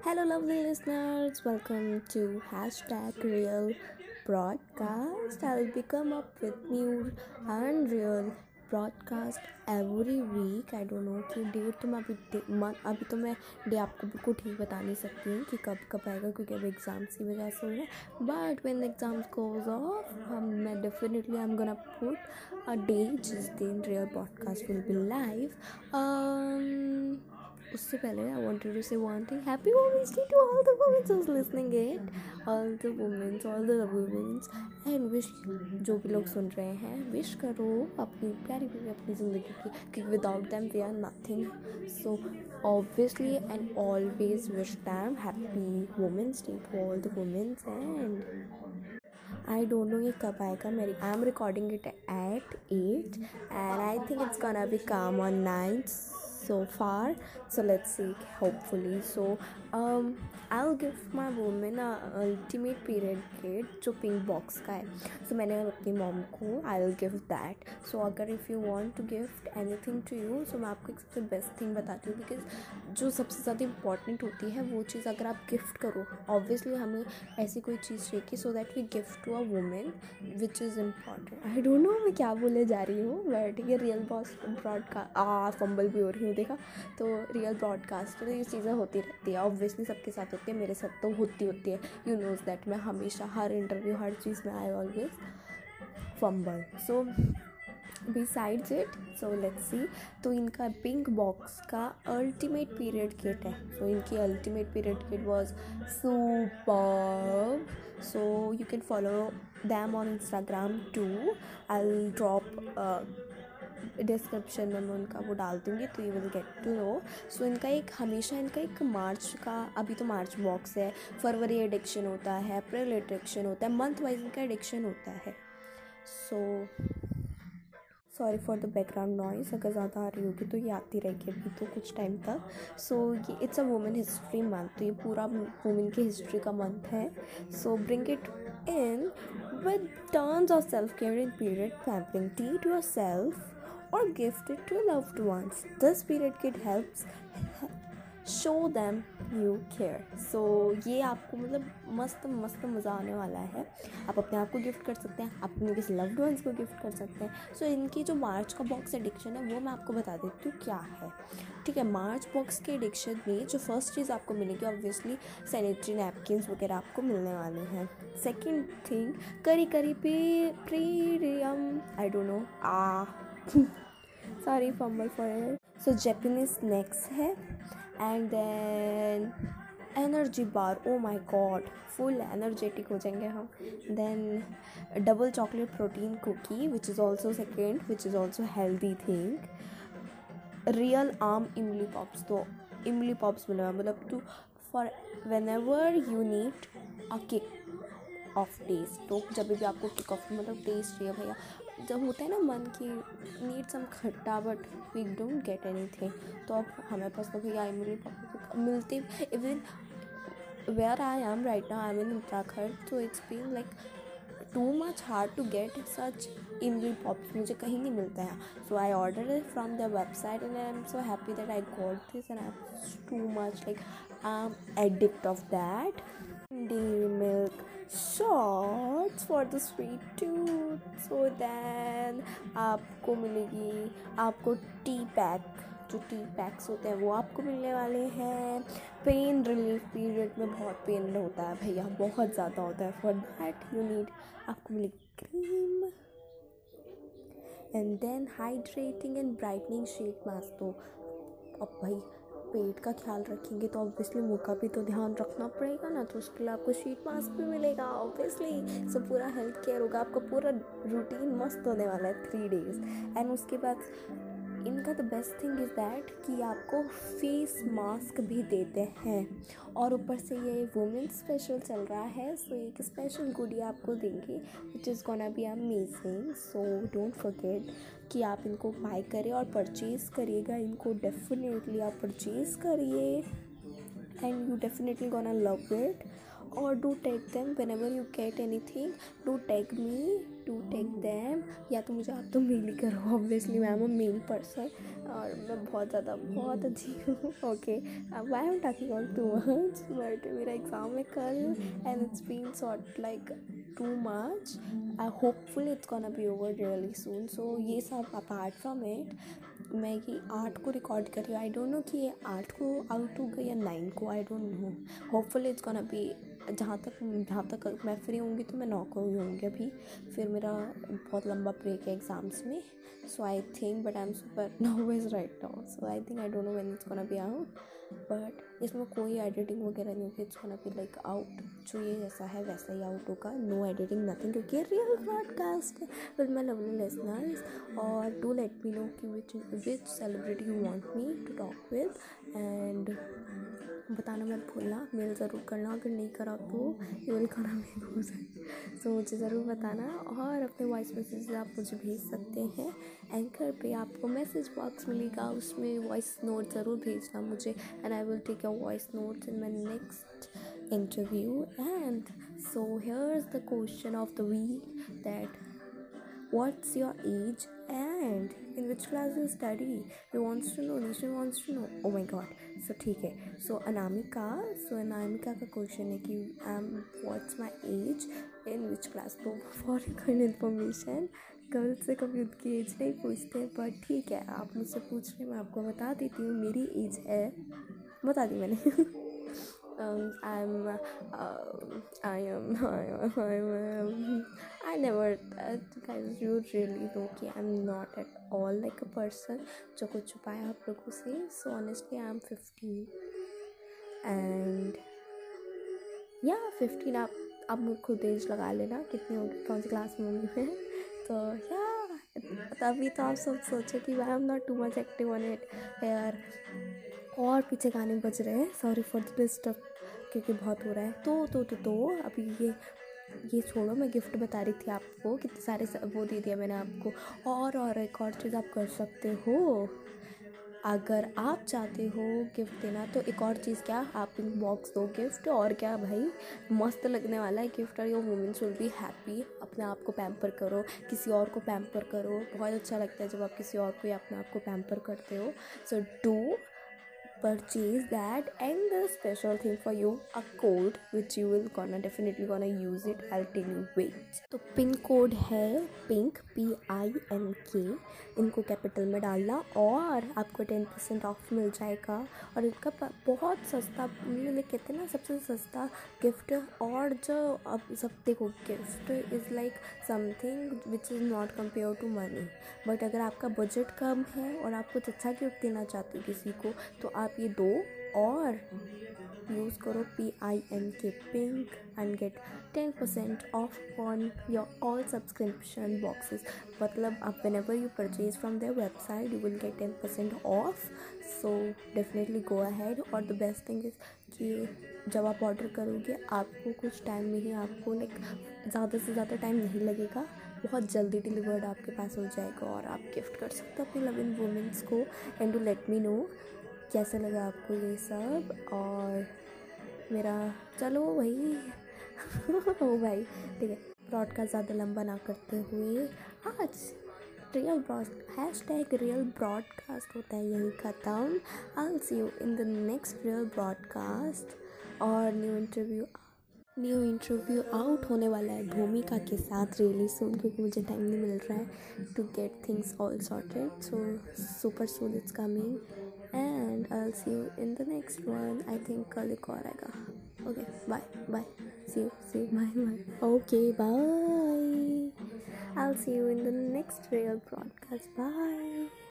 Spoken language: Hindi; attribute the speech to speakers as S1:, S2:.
S1: Hello, lovely listeners. Welcome to hashtag real broadcast. I'll be come up with new and real broadcast every week I don't know कि डेट तो मैं अभी मंथ अभी तो मैं डे आपको बिल्कुल ठीक बता नहीं सकती हूँ कि कब कब आएगा क्योंकि अभी एग्ज़ाम्स की वजह से हो रहा है but when exams goes off हम मैं definitely I am gonna put a day जिस दिन real broadcast will be live उससे पहले I wanted to say one thing happy women's day to all the womens who's listening it all the womens all the womens and wish जो भी लोग सुन रहे हैं विश करो अपनी प्यारी प्यारी अपनी ज़िंदगी की क्योंकि without them we are nothing so obviously and always wish them happy women's day to all the womens and I don't know ये कब आएगा मेरी I am recording it at eight and I think it's gonna be come on ninth so far. So let's see hopefully. So um I'll give my woman a ultimate period kit जो पिंक बॉक्स का है। सो so, मैंने अपनी मॉम को I will give that so अगर if you want to gift anything to you so मैं आपको एक सबसे बेस्ट थिंग बताती हूँ बिकॉज़ जो सबसे ज़्यादा इंपॉर्टेंट होती है वो चीज़ अगर आप गिफ्ट करो ऑब्वियसली हमें ऐसी कोई चीज़ चाहिए so that we gift to a women which is important I don't know मैं क्या बोले जा रही हूँ बट ये रियल बॉस ब्रॉडकास्ट फंबल भी हो रही हूँ। देखा तो रियल ब्रॉडकास्ट तो ये चीज़ें होती रहती है। ऑब्वियसली सबके साथ होती है मेरे साथ तो होती होती है। यू नोज़ दैट मैं हमेशा हर इंटरव्यू हर चीज़ में I always fumble so besides it so let's see तो इनका पिंक बॉक्स का अल्टीमेट पीरियड किट है। सो so, इनकी ultimate period kit was super so you can follow them on Instagram too I drop description में मैं उनका वो डाल दूँगी तो you will get to know so इनका एक हमेशा इनका एक मार्च का अभी तो मार्च बॉक्स है. फरवरी एडिक्शन होता है अप्रैल एडिक्शन होता है मंथ वाइज इनका एडिक्शन होता है. So sorry for the background noise अगर ज़्यादा आ रही होगी तो ये आती रहेगी अभी तो कुछ टाइम तक. सो so, ये it's a women history month तो ये पूरा वुमेन की हिस्ट्री का मंथ है. So bring it in with turns of self care in period pampering tea to yourself or gift it to loved ones. This period kit helps show them you care so ये आपको मतलब मस्त मस्त मज़ा आने वाला है। आप अपने आप को गिफ्ट कर सकते हैं अपने किसी लव्ड वंस को गिफ्ट कर सकते हैं। सो so, इनकी जो मार्च का बॉक्स एडिक्शन है वो मैं आपको बता देती हूँ क्या है। ठीक है मार्च बॉक्स के एडिक्शन में जो फ़र्स्ट चीज़ आपको मिलेगी ऑब्वियसली सैनिटरी नैपकिन वगैरह आपको मिलने वाले हैं। सेकेंड थिंग करी करी पे प्रीरियम I don't know uh sorry fumble for it so, japanese snacks है, and then energy bar oh my god full energetic हो जाएँगे हम। Then double chocolate protein cookie which is also second which is also healthy thing real aam imli pops तो इमली पॉप्स मिलेगा मतलब to for whenever you need a kick of taste तो जब भी आपको किक ऑफ़ मतलब टेस्ट चाहिए भैया जब होता है ना मन की नीड सम खट्टा but we don't get anything तो अब हमें पास तो भैया मिली मिलते even where I am right now I am in Uttarakhand तो it's been like too much hard to get such imli pops मुझे कहीं नहीं मिलता है। So I order it from the website and I am so happy that I got this and I too much like I am addict of that the milk shorts for the sweet tooth so then आपको मिलेगी आपको टी पैक जो टी पैक्स होते हैं, वो आपको मिलने वाले हैं। पेन रिलीफ पीरियड में बहुत पेन होता है भैया, बहुत ज़्यादा होता है। फॉर दैट यू नीड आपको मिलेगी cream and then hydrating and brightening shade mask तो अब भाई पेट का ख्याल रखेंगे तो ऑब्वियसली मुँह का भी तो ध्यान रखना पड़ेगा ना तो उसके लिए आपको शीट मास्क भी मिलेगा ऑब्वियसली सो पूरा हेल्थ केयर होगा, आपका पूरा रूटीन मस्त होने वाला है थ्री डेज़ एंड उसके बाद इनका the best thing is that कि आपको फेस मास्क भी देते हैं। और ऊपर से ये वुमेन स्पेशल चल रहा है सो so एक स्पेशल गुडी आपको देंगे which is gonna be amazing so don't forget कि आप इनको बाय करें और परचेज़ करिएगा। इनको डेफिनेटली आप परचेज़ करिए। And you definitely gonna love it or do tag them you you anything do take me to take them या तो मुझे आप तो मेल ही करो obviously ma'am a male person और मैं बहुत ज़्यादा, बहुत अच्छी हूँ। ओके अब I am talking on too much but मेरा एग्ज़ाम है कल and it's been sort like too much I hopeful it's gonna be over really soon so ये सब अपार्ट फ्रॉम इट मैं ये आठ को रिकॉर्ड कर रही हूँ। आई डोंट नो कि ये आठ को आउट होगा या नाइन को I don't know hopeful it's gonna be जहाँ तक जहाँ तक मैं फ्री होंगी तो मैं नौ को ही होंगी अभी। फिर मेरा बहुत लंबा ब्रेक है एग्ज़ाम्स में। So I think but I am super nervous right now so I think I don't know when it's gonna be out but इसमें कोई एडिटिंग वगैरह नहीं होगी। It's gonna be like out जो ये जैसा है, वैसा ही आउट होगा। नो एडिटिंग नथिंग क्योंकि real broadcast with my lovely listeners और डू लेट मी नो कि which which celebrity you want me to talk with and बताना मत भूलना, मेल ज़रूर करना, अगर नहीं करा तो खाना नहीं भूल सकते सो मुझे ज़रूर बताना और अपने वॉइस मैसेज आप मुझे भेज सकते हैं। एंकर पे आपको मैसेज बॉक्स मिलेगा, उसमें वॉइस नोट ज़रूर भेजना मुझे and I will take your voice notes in my next interview. And so here's the question of the week that what's your age and in which class you study he wants to know nishan wants to know oh my god so ठीक है so अनामिका so अनामिका का क्वेश्चन है कि um, what's my age in which class तो for kind information गर्ल्स से कभी उनकी एज नहीं पूछते बट ठीक है आप मुझसे पूछ रहे मैं आपको बता देती हूँ मेरी एज है बता दी मैंने um, I'm, uh, I am, I guys, you really know कि I'm not at all like a person जो कुछ छुपाया आप लोगों से. So honestly I'm 15 and yeah 15 आप आप मुझे खुद एज लगा लेना. कितनी होगी कौन सी क्लास में होंगी मैं? तो या तभी तो आप सब सोचो कि I am not too much active on it यार और पीछे गाने बज रहे हैं. सॉरी फॉर द डिस्टर्ब क्योंकि बहुत हो रहा है. तो तो तो तो अभी ये ये छोड़ो, मैं गिफ्ट बता रही थी आपको, कितने सारे वो दे दिया मैंने आपको। और और एक और चीज़ आप कर सकते हो। अगर आप चाहते हो गिफ्ट देना तो एक और चीज़ क्या, आप बॉक्स दो गिफ्ट, और क्या भाई? मस्त लगने वाला है गिफ्ट, और your women's will be happy अपने आप को पैम्पर करो, किसी और को पैम्पर करो। बहुत अच्छा लगता है जब आप किसी और को या अपने आप को पैम्पर करते हो। So do purchase that and the special thing for you, a code which you will gonna, definitely gonna use it. I'll tell you wait. तो पिन कोड है pink P I N K इनको कैपिटल में डालना और आपको टेन परसेंट ऑफ़ मिल जाएगा। और इनका बहुत सस्ता मतलब कहते हैं ना, सबसे सस्ता गिफ्ट और जो अब सब देखो gift is like something which is not compare to money but अगर आपका बजट कम है और आप कुछ अच्छा गिफ्ट देना चाहते हो किसी को तो आप ये दो और यूज़ करो P I N K pink and get ten percent off on your all subscription boxes मतलब आप whenever you purchase from their website you will get ten percent off so definitely go ahead और द बेस्ट थिंग इज़ कि जब आप ऑर्डर करोगे, आपको कुछ टाइम में ही आपको लाइक ज़्यादा से ज़्यादा टाइम नहीं लगेगा। बहुत जल्दी डिलीवर्ड आपके पास हो जाएगा और आप गिफ्ट कर सकते हो अपनी लव इन वुमेंस को। And to let me know कैसा लगा आपको ये सब? और मेरा, चलो भाई ओ भाई, ठीक है। ब्रॉडकास्ट ज़्यादा लंबा ना करते हुए, आज real broad hashtag real broadcast होता है, यही ख़त्म। I see you in the next real broadcast और new interview new interview out होने वाला है भूमिका के साथ रियली सुन क्योंकि मुझे टाइम नहीं मिल रहा है to get things all sorted so super soon it's coming and I'll see you in the next one. I think कल एक और आएगा. Okay, bye, bye. See you, see you, bye, bye. Okay, bye. I'll see you in the next real broadcast. Bye.